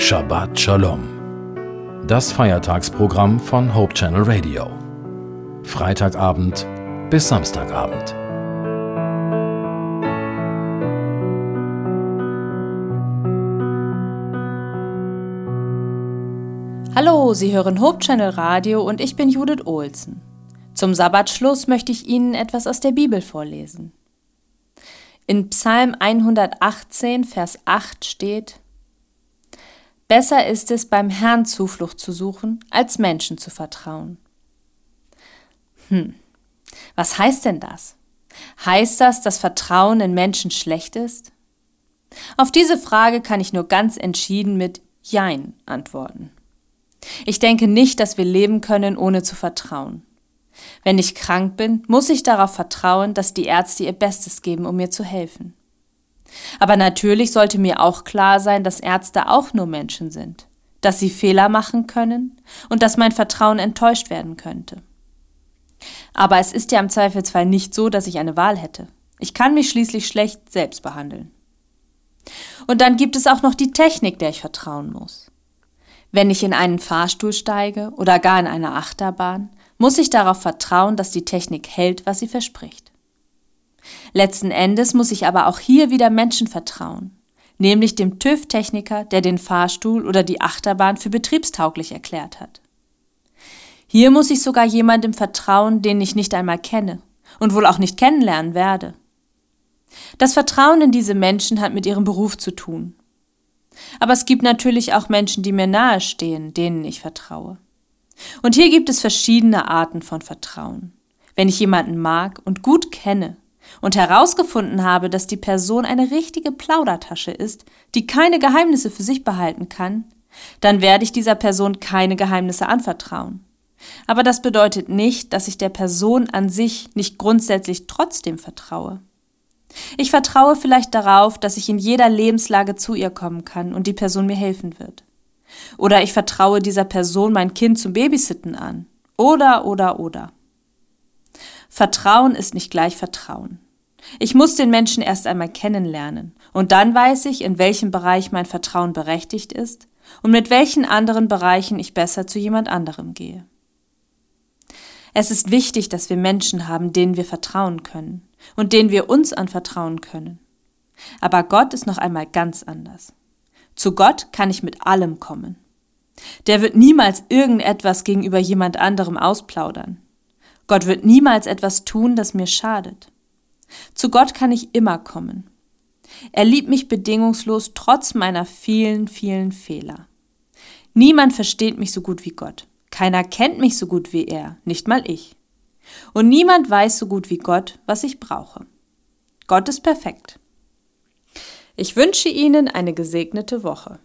Shabbat Shalom. Das Feiertagsprogramm von Hope Channel Radio. Freitagabend bis Samstagabend. Hallo, Sie hören Hope Channel Radio und ich bin Judith Olsen. Zum Sabbatschluss möchte ich Ihnen etwas aus der Bibel vorlesen. In Psalm 118, Vers 8 steht, Besser ist es, beim Herrn Zuflucht zu suchen, als Menschen zu vertrauen. Hm, was heißt denn das? Heißt das, dass Vertrauen in Menschen schlecht ist? Auf diese Frage kann ich nur ganz entschieden mit Jein antworten. Ich denke nicht, dass wir leben können, ohne zu vertrauen. Wenn ich krank bin, muss ich darauf vertrauen, dass die Ärzte ihr Bestes geben, um mir zu helfen. Aber natürlich sollte mir auch klar sein, dass Ärzte auch nur Menschen sind, dass sie Fehler machen können und dass mein Vertrauen enttäuscht werden könnte. Aber es ist ja im Zweifelsfall nicht so, dass ich eine Wahl hätte. Ich kann mich schließlich schlecht selbst behandeln. Und dann gibt es auch noch die Technik, der ich vertrauen muss. Wenn ich in einen Fahrstuhl steige oder gar in eine Achterbahn, muss ich darauf vertrauen, dass die Technik hält, was sie verspricht. Letzten Endes muss ich aber auch hier wieder Menschen vertrauen, nämlich dem TÜV-Techniker, der den Fahrstuhl oder die Achterbahn für betriebstauglich erklärt hat. Hier muss ich sogar jemandem vertrauen, den ich nicht einmal kenne und wohl auch nicht kennenlernen werde. Das Vertrauen in diese Menschen hat mit ihrem Beruf zu tun. Aber es gibt natürlich auch Menschen, die mir nahestehen, denen ich vertraue. Und hier gibt es verschiedene Arten von Vertrauen. Wenn ich jemanden mag und gut kenne und herausgefunden habe, dass die Person eine richtige Plaudertasche ist, die keine Geheimnisse für sich behalten kann, dann werde ich dieser Person keine Geheimnisse anvertrauen. Aber das bedeutet nicht, dass ich der Person an sich nicht grundsätzlich trotzdem vertraue. Ich vertraue vielleicht darauf, dass ich in jeder Lebenslage zu ihr kommen kann und die Person mir helfen wird. Oder ich vertraue dieser Person mein Kind zum Babysitten an. Oder, oder, oder. Vertrauen ist nicht gleich Vertrauen. Ich muss den Menschen erst einmal kennenlernen und dann weiß ich, in welchem Bereich mein Vertrauen berechtigt ist und mit welchen anderen Bereichen ich besser zu jemand anderem gehe. Es ist wichtig, dass wir Menschen haben, denen wir vertrauen können und denen wir uns anvertrauen können. Aber Gott ist noch einmal ganz anders. Zu Gott kann ich mit allem kommen. Der wird niemals irgendetwas gegenüber jemand anderem ausplaudern. Gott wird niemals etwas tun, das mir schadet. Zu Gott kann ich immer kommen. Er liebt mich bedingungslos trotz meiner vielen, vielen Fehler. Niemand versteht mich so gut wie Gott. Keiner kennt mich so gut wie er, nicht mal ich. Und niemand weiß so gut wie Gott, was ich brauche. Gott ist perfekt. Ich wünsche Ihnen eine gesegnete Woche.